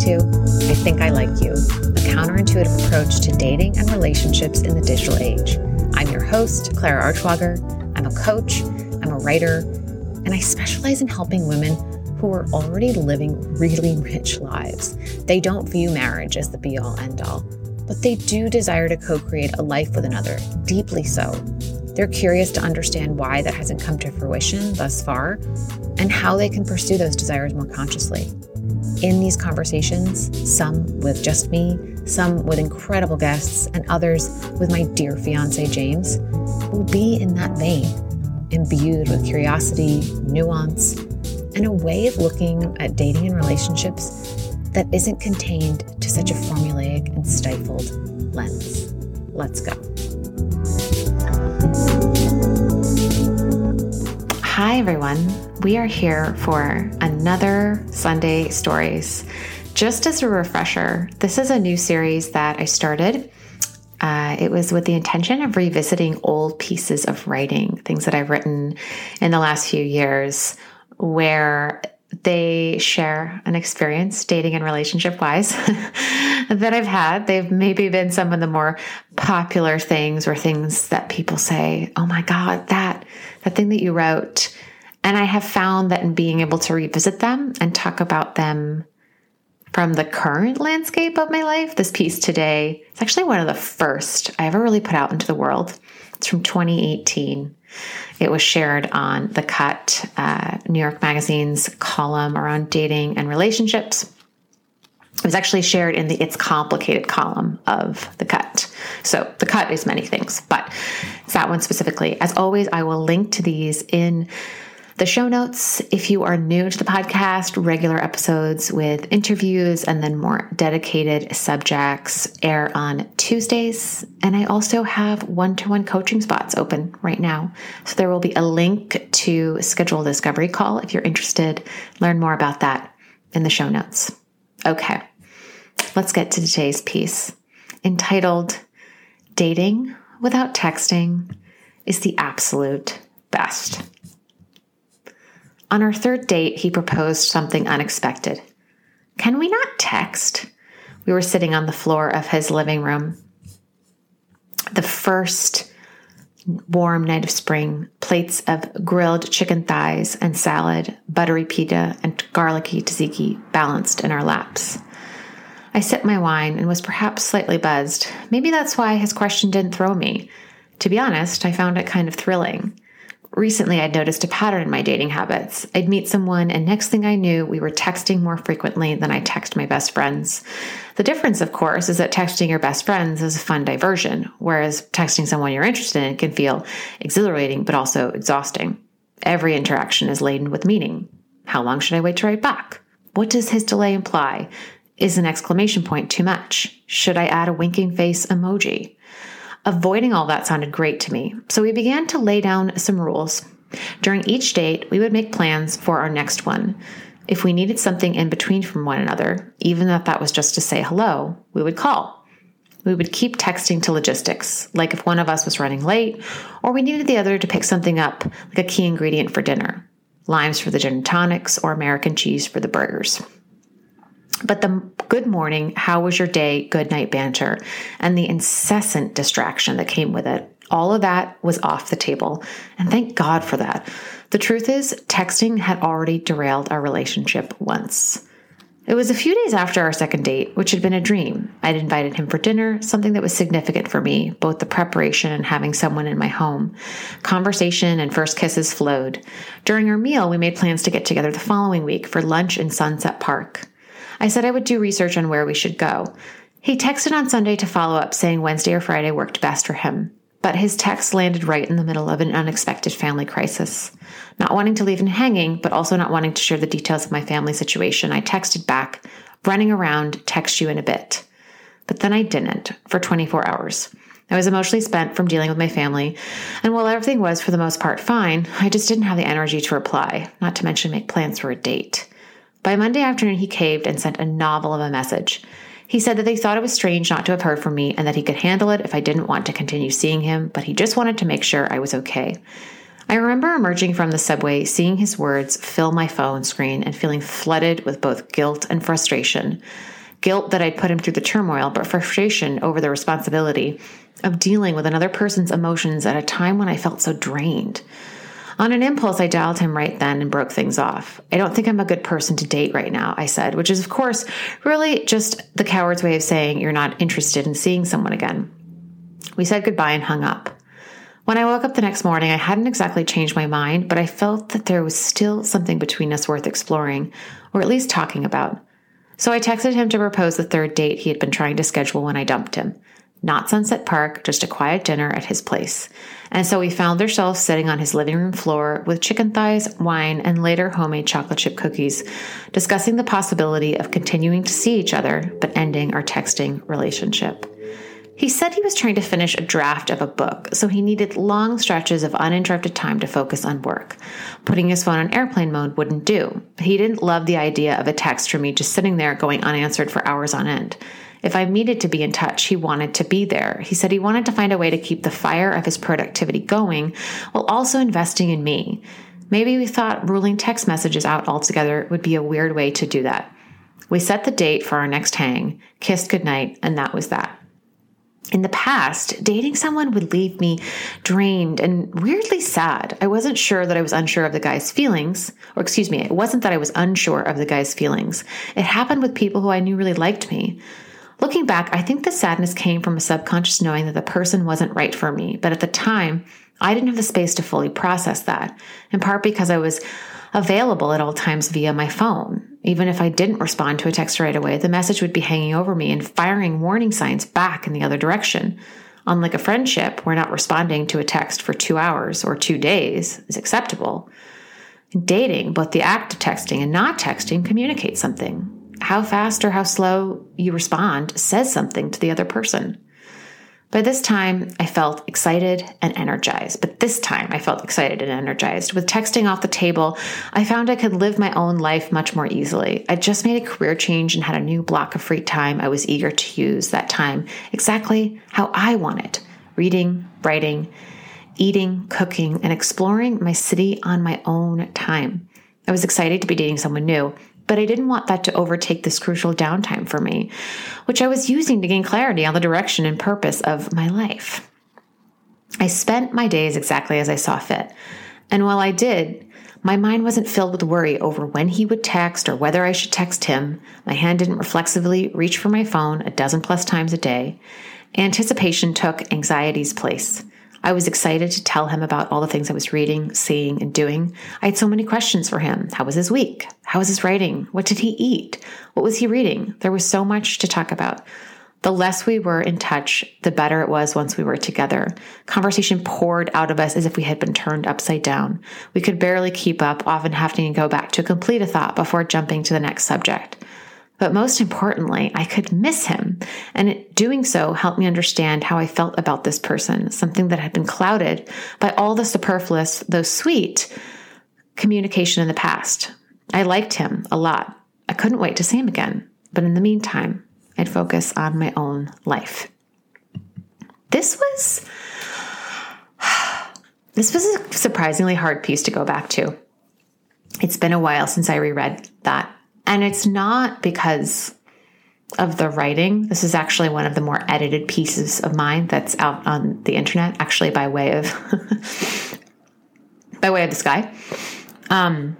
to I Think I Like You, a counterintuitive approach to dating and relationships in the digital age. I'm your host, Clara Artschwager. I'm a coach, I'm a writer, and I specialize in helping women who are already living really rich lives. They don't view marriage as the be all end all, but they do desire to co create a life with another, deeply so. They're curious to understand why that hasn't come to fruition thus far and how they can pursue those desires more consciously. In these conversations, some with just me, some with incredible guests, and others with my dear fiance James, will be in that vein, imbued with curiosity, nuance, and a way of looking at dating and relationships that isn't contained to such a formulaic and stifled lens. Let's go. Hi, everyone. We are here for another Sunday Stories. Just as a refresher, this is a new series that I started. Uh, it was with the intention of revisiting old pieces of writing, things that I've written in the last few years, where they share an experience dating and relationship wise that I've had. They've maybe been some of the more popular things or things that people say, "Oh my god, that that thing that you wrote." And I have found that in being able to revisit them and talk about them from the current landscape of my life, this piece today, it's actually one of the first I ever really put out into the world. It's from 2018. It was shared on The Cut, uh, New York Magazine's column around dating and relationships. It was actually shared in the It's Complicated column of The Cut. So The Cut is many things, but it's that one specifically. As always, I will link to these in the show notes. If you are new to the podcast, regular episodes with interviews and then more dedicated subjects air on Tuesdays. And I also have one to one coaching spots open right now. So there will be a link to schedule a discovery call if you're interested. Learn more about that in the show notes. Okay, let's get to today's piece entitled Dating Without Texting is the Absolute Best. On our third date, he proposed something unexpected. Can we not text? We were sitting on the floor of his living room. The first warm night of spring, plates of grilled chicken thighs and salad, buttery pita, and garlicky tzatziki balanced in our laps. I sipped my wine and was perhaps slightly buzzed. Maybe that's why his question didn't throw me. To be honest, I found it kind of thrilling recently I'd noticed a pattern in my dating habits. I'd meet someone, and next thing I knew, we were texting more frequently than I text my best friends. The difference, of course, is that texting your best friends is a fun diversion, whereas texting someone you're interested in can feel exhilarating but also exhausting. Every interaction is laden with meaning. How long should I wait to write back? What does his delay imply? Is an exclamation point too much? Should I add a winking face emoji? Avoiding all that sounded great to me, so we began to lay down some rules. During each date, we would make plans for our next one. If we needed something in between from one another, even if that was just to say hello, we would call. We would keep texting to logistics, like if one of us was running late, or we needed the other to pick something up, like a key ingredient for dinner limes for the gin tonics, or American cheese for the burgers. But the good morning, how was your day, good night banter, and the incessant distraction that came with it, all of that was off the table. And thank God for that. The truth is, texting had already derailed our relationship once. It was a few days after our second date, which had been a dream. I'd invited him for dinner, something that was significant for me, both the preparation and having someone in my home. Conversation and first kisses flowed. During our meal, we made plans to get together the following week for lunch in Sunset Park. I said I would do research on where we should go. He texted on Sunday to follow up, saying Wednesday or Friday worked best for him. But his text landed right in the middle of an unexpected family crisis. Not wanting to leave him hanging, but also not wanting to share the details of my family situation, I texted back, running around, text you in a bit. But then I didn't for 24 hours. I was emotionally spent from dealing with my family, and while everything was for the most part fine, I just didn't have the energy to reply, not to mention make plans for a date. By Monday afternoon, he caved and sent a novel of a message. He said that they thought it was strange not to have heard from me and that he could handle it if I didn't want to continue seeing him, but he just wanted to make sure I was okay. I remember emerging from the subway, seeing his words fill my phone screen, and feeling flooded with both guilt and frustration. Guilt that I'd put him through the turmoil, but frustration over the responsibility of dealing with another person's emotions at a time when I felt so drained. On an impulse, I dialed him right then and broke things off. I don't think I'm a good person to date right now, I said, which is, of course, really just the coward's way of saying you're not interested in seeing someone again. We said goodbye and hung up. When I woke up the next morning, I hadn't exactly changed my mind, but I felt that there was still something between us worth exploring, or at least talking about. So I texted him to propose the third date he had been trying to schedule when I dumped him. Not Sunset Park, just a quiet dinner at his place. And so we found ourselves sitting on his living room floor with chicken thighs, wine, and later homemade chocolate chip cookies, discussing the possibility of continuing to see each other, but ending our texting relationship. He said he was trying to finish a draft of a book, so he needed long stretches of uninterrupted time to focus on work. Putting his phone on airplane mode wouldn't do. He didn't love the idea of a text from me just sitting there going unanswered for hours on end. If I needed to be in touch, he wanted to be there. He said he wanted to find a way to keep the fire of his productivity going while also investing in me. Maybe we thought ruling text messages out altogether would be a weird way to do that. We set the date for our next hang, kissed goodnight, and that was that. In the past, dating someone would leave me drained and weirdly sad. I wasn't sure that I was unsure of the guy's feelings, or excuse me, it wasn't that I was unsure of the guy's feelings. It happened with people who I knew really liked me. Looking back, I think the sadness came from a subconscious knowing that the person wasn't right for me. But at the time, I didn't have the space to fully process that, in part because I was available at all times via my phone. Even if I didn't respond to a text right away, the message would be hanging over me and firing warning signs back in the other direction. Unlike a friendship, where not responding to a text for two hours or two days is acceptable. In dating, both the act of texting and not texting communicates something how fast or how slow you respond says something to the other person. By this time, I felt excited and energized. But this time, I felt excited and energized. With texting off the table, I found I could live my own life much more easily. I just made a career change and had a new block of free time. I was eager to use that time exactly how I wanted reading, writing, eating, cooking, and exploring my city on my own time. I was excited to be dating someone new but I didn't want that to overtake this crucial downtime for me, which I was using to gain clarity on the direction and purpose of my life. I spent my days exactly as I saw fit. And while I did, my mind wasn't filled with worry over when he would text or whether I should text him. My hand didn't reflexively reach for my phone a dozen plus times a day. Anticipation took anxiety's place. I was excited to tell him about all the things I was reading, seeing, and doing. I had so many questions for him. How was his week? How was his writing? What did he eat? What was he reading? There was so much to talk about. The less we were in touch, the better it was once we were together. Conversation poured out of us as if we had been turned upside down. We could barely keep up, often having to go back to complete a thought before jumping to the next subject. But most importantly, I could miss him. And doing so helped me understand how I felt about this person, something that had been clouded by all the superfluous, though sweet, communication in the past. I liked him a lot. I couldn't wait to see him again. But in the meantime, I'd focus on my own life. This was this was a surprisingly hard piece to go back to. It's been a while since I reread that and it's not because of the writing. This is actually one of the more edited pieces of mine that's out on the internet, actually by way of by way of the sky. Um,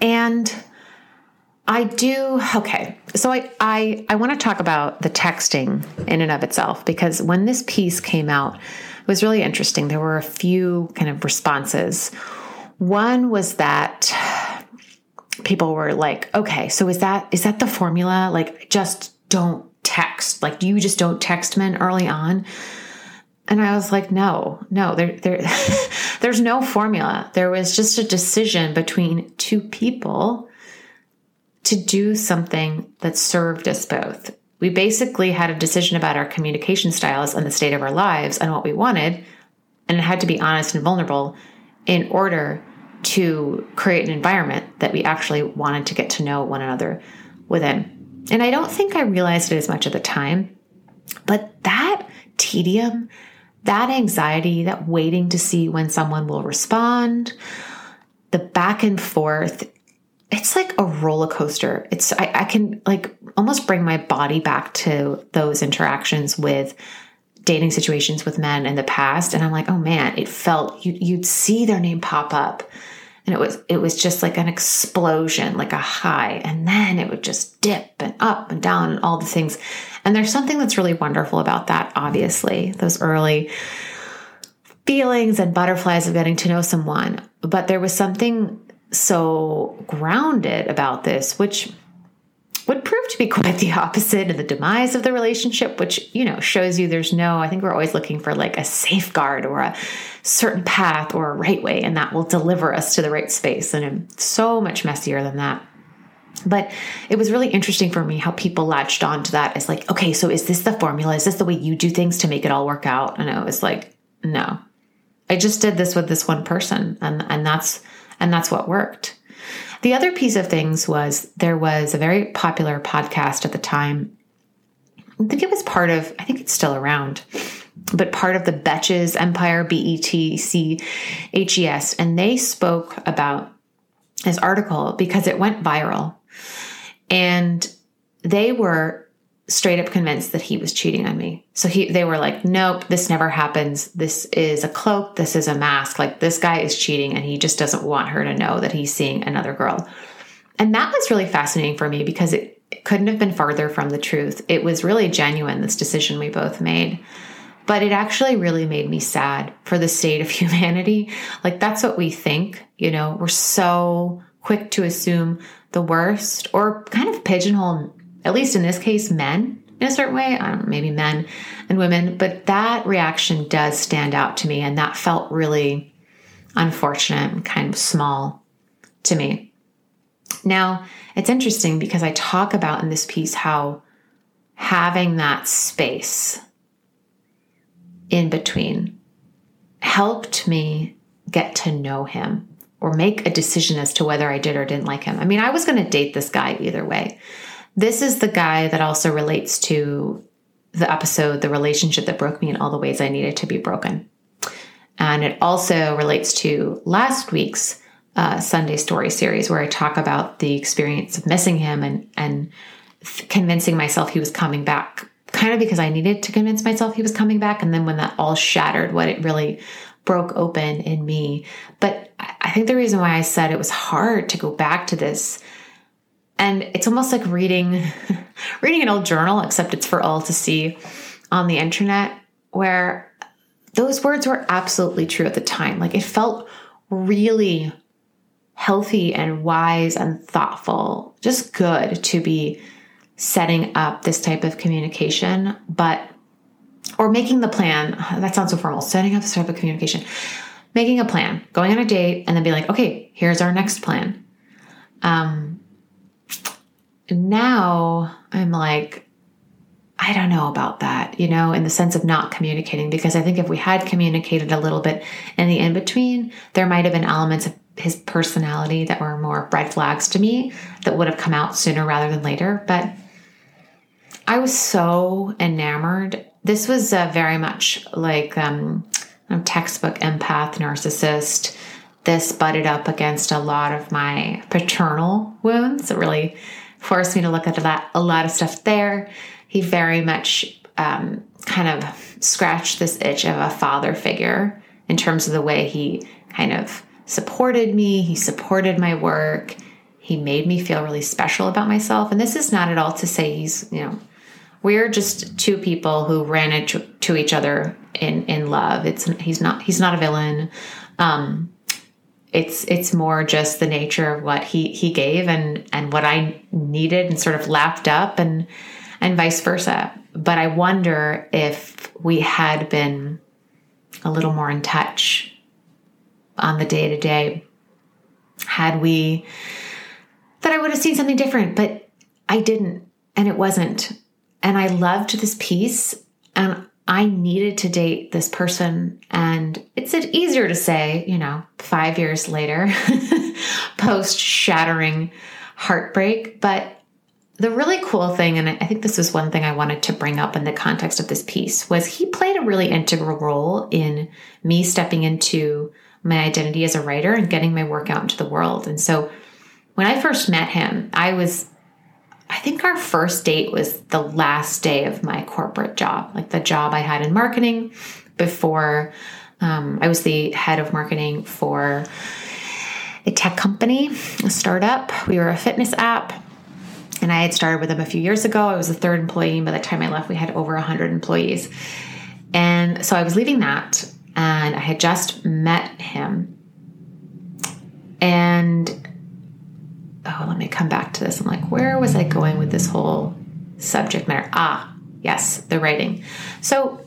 and I do okay. So I I I want to talk about the texting in and of itself because when this piece came out, it was really interesting. There were a few kind of responses. One was that people were like, okay, so is that is that the formula? Like just don't text. Like you just don't text men early on. And I was like, no, no, there, there, there's no formula. There was just a decision between two people to do something that served us both. We basically had a decision about our communication styles and the state of our lives and what we wanted, and it had to be honest and vulnerable in order to create an environment that we actually wanted to get to know one another within. And I don't think I realized it as much at the time, but that tedium that anxiety, that waiting to see when someone will respond, the back and forth, it's like a roller coaster. It's I, I can like almost bring my body back to those interactions with dating situations with men in the past, and I'm like, oh man, it felt you, you'd see their name pop up, and it was it was just like an explosion, like a high, and then it would just dip and up and down and all the things. And there's something that's really wonderful about that. Obviously, those early feelings and butterflies of getting to know someone, but there was something so grounded about this, which would prove to be quite the opposite of the demise of the relationship, which, you know, shows you there's no, I think we're always looking for like a safeguard or a certain path or a right way, and that will deliver us to the right space. And it's so much messier than that. But it was really interesting for me how people latched on to that as like, okay, so is this the formula? Is this the way you do things to make it all work out? And I was like, no. I just did this with this one person and and that's and that's what worked. The other piece of things was there was a very popular podcast at the time. I think it was part of, I think it's still around, but part of the Betches Empire, B E T C H E S. And they spoke about this article because it went viral. And they were straight up convinced that he was cheating on me. So he they were like, "Nope, this never happens. This is a cloak, this is a mask. Like this guy is cheating and he just doesn't want her to know that he's seeing another girl." And that was really fascinating for me because it, couldn't have been farther from the truth. It was really genuine this decision we both made. But it actually really made me sad for the state of humanity. Like that's what we think, you know, we're so quick to assume the worst or kind of pigeonhole at least in this case, men in a certain way, know, maybe men and women, but that reaction does stand out to me. And that felt really unfortunate and kind of small to me. Now, it's interesting because I talk about in this piece how having that space in between helped me get to know him or make a decision as to whether I did or didn't like him. I mean, I was going to date this guy either way. This is the guy that also relates to the episode, The Relationship That Broke Me in All the Ways I Needed to Be Broken. And it also relates to last week's uh, Sunday Story series, where I talk about the experience of missing him and, and convincing myself he was coming back, kind of because I needed to convince myself he was coming back. And then when that all shattered, what it really broke open in me. But I think the reason why I said it was hard to go back to this and it's almost like reading reading an old journal except it's for all to see on the internet where those words were absolutely true at the time. Like it felt really healthy and wise and thoughtful just good to be setting up this type of communication but or making the plan that sounds so formal setting up this type of communication. Making a plan going on a date and then be like okay here's our next plan. Um now I'm like, I don't know about that, you know, in the sense of not communicating, because I think if we had communicated a little bit in the in between, there might have been elements of his personality that were more red flags to me that would have come out sooner rather than later. But I was so enamored. This was uh, very much like um, a textbook empath narcissist. This butted up against a lot of my paternal wounds. It really forced me to look at that a lot of stuff there. He very much um, kind of scratched this itch of a father figure in terms of the way he kind of supported me. He supported my work. He made me feel really special about myself. And this is not at all to say he's, you know, we're just two people who ran into each other in in love. It's he's not he's not a villain. Um, it's it's more just the nature of what he he gave and and what I needed and sort of lapped up and and vice versa. But I wonder if we had been a little more in touch on the day to day, had we that I would have seen something different, but I didn't and it wasn't. And I loved this piece and I needed to date this person. And it's easier to say, you know, five years later, post shattering heartbreak. But the really cool thing, and I think this was one thing I wanted to bring up in the context of this piece, was he played a really integral role in me stepping into my identity as a writer and getting my work out into the world. And so when I first met him, I was, I think our first date was the last day of my corporate job, like the job I had in marketing before um, I was the head of marketing for a tech company, a startup. We were a fitness app and I had started with them a few years ago. I was the third employee. And by the time I left, we had over 100 employees. And so I was leaving that, and I had just met him. And oh, let me come back to this. I'm like, where was I going with this whole subject matter? Ah, yes, the writing. So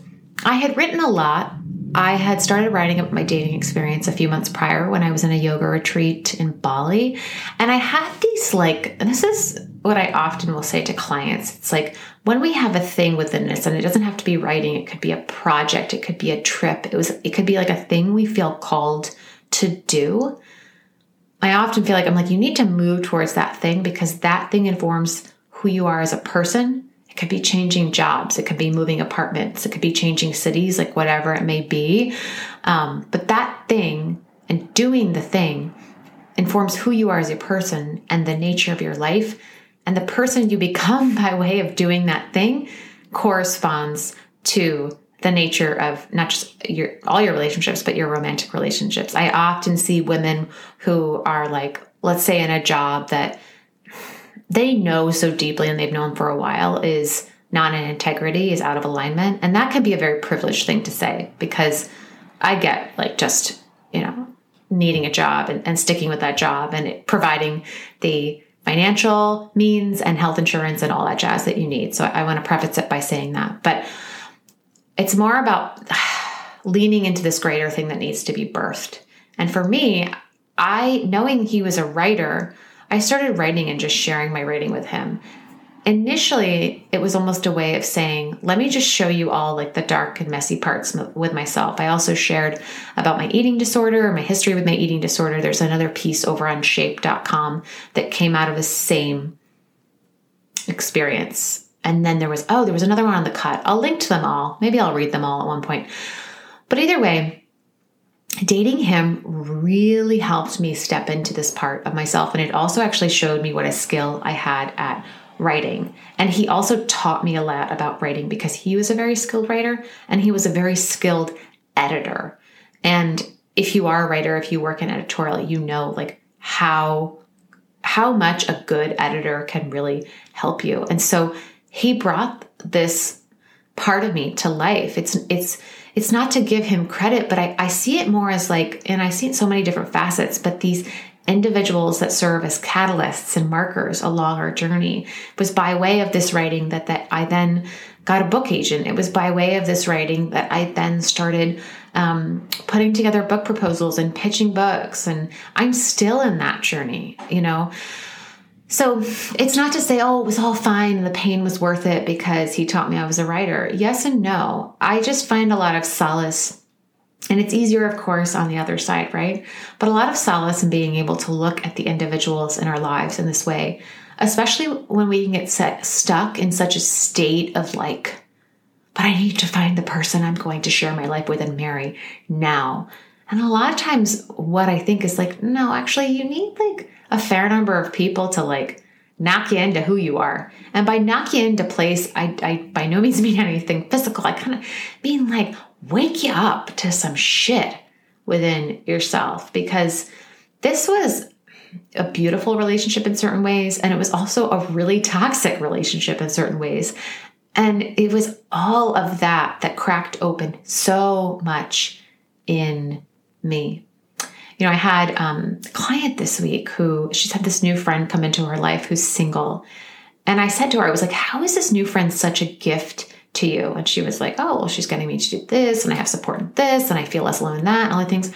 I had written a lot I had started writing about my dating experience a few months prior when I was in a yoga retreat in Bali. And I had these like, this is what I often will say to clients. It's like when we have a thing within us, and it doesn't have to be writing, it could be a project, it could be a trip, it was it could be like a thing we feel called to do. I often feel like I'm like, you need to move towards that thing because that thing informs who you are as a person it could be changing jobs. It could be moving apartments. It could be changing cities, like whatever it may be. Um, but that thing and doing the thing informs who you are as a person and the nature of your life. And the person you become by way of doing that thing corresponds to the nature of not just your all your relationships but your romantic relationships. I often see women who are like let's say in a job that they know so deeply and they've known for a while is not in integrity, is out of alignment. And that can be a very privileged thing to say because I get like just, you know, needing a job and, and sticking with that job and it, providing the financial means and health insurance and all that jazz that you need. So I, I want to preface it by saying that. But it's more about leaning into this greater thing that needs to be birthed. And for me, I knowing he was a writer, I started writing and just sharing my writing with him. Initially, it was almost a way of saying, let me just show you all like the dark and messy parts with myself. I also shared about my eating disorder, my history with my eating disorder. There's another piece over on shape.com that came out of the same experience. And then there was, oh, there was another one on the cut. I'll link to them all. Maybe I'll read them all at one point. But either way, dating him really helped me step into this part of myself. And it also actually showed me what a skill I had at writing. And he also taught me a lot about writing because he was a very skilled writer and he was a very skilled editor. And if you are a writer, if you work in editorial, you know like how how much a good editor can really help you. And so he brought this part of me to life. It's it's it's not to give him credit, but I, I see it more as like, and I see it so many different facets, but these individuals that serve as catalysts and markers along our journey it was by way of this writing that that I then got a book agent. It was by way of this writing that I then started um, putting together book proposals and pitching books, and I'm still in that journey. You know, so it's not to say, oh, it was all fine and the pain was worth it because he taught me I was a writer. Yes and no. I just find a lot of solace. And it's easier, of course, on the other side, right? But a lot of solace in being able to look at the individuals in our lives in this way, especially when we can get set, stuck in such a state of like, but I need to find the person I'm going to share my life with and marry now. And a lot of times, what I think is like, no, actually, you need like, a fair number of people to like knock you into who you are. And by knock you into place, I, I by no means mean anything physical. I kind of mean like wake you up to some shit within yourself because this was a beautiful relationship in certain ways and it was also a really toxic relationship in certain ways. And it was all of that that cracked open so much in me you know, I had um, a client this week who she's had this new friend come into her life who's single. And I said to her, I was like, How is this new friend such a gift to you? And she was like, Oh, well, she's getting me to do this, and I have support in this, and I feel less alone in that, and all the things.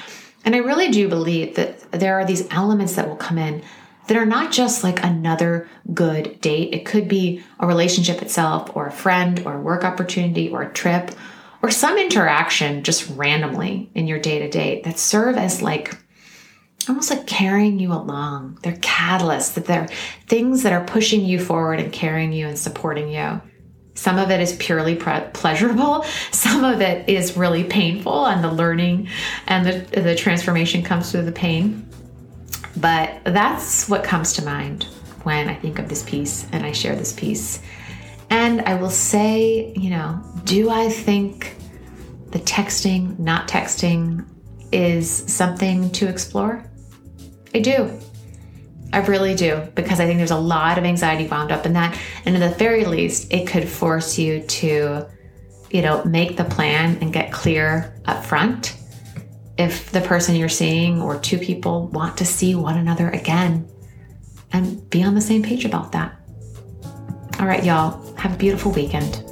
And I really do believe that there are these elements that will come in that are not just like another good date. It could be a relationship itself, or a friend, or a work opportunity, or a trip, or some interaction just randomly in your day to day that serve as like almost like carrying you along. They're catalysts, that they're things that are pushing you forward and carrying you and supporting you. Some of it is purely pre- pleasurable. Some of it is really painful, and the learning and the, the transformation comes through the pain. But that's what comes to mind when I think of this piece and I share this piece. And I will say, you know, do I think the texting, not texting is something to explore? I do. I really do, because I think there's a lot of anxiety wound up in that. And at the very least, it could force you to, you know, make the plan and get clear up front. If the person you're seeing or two people want to see one another again and be on the same page about that. All right, y'all, have a beautiful weekend.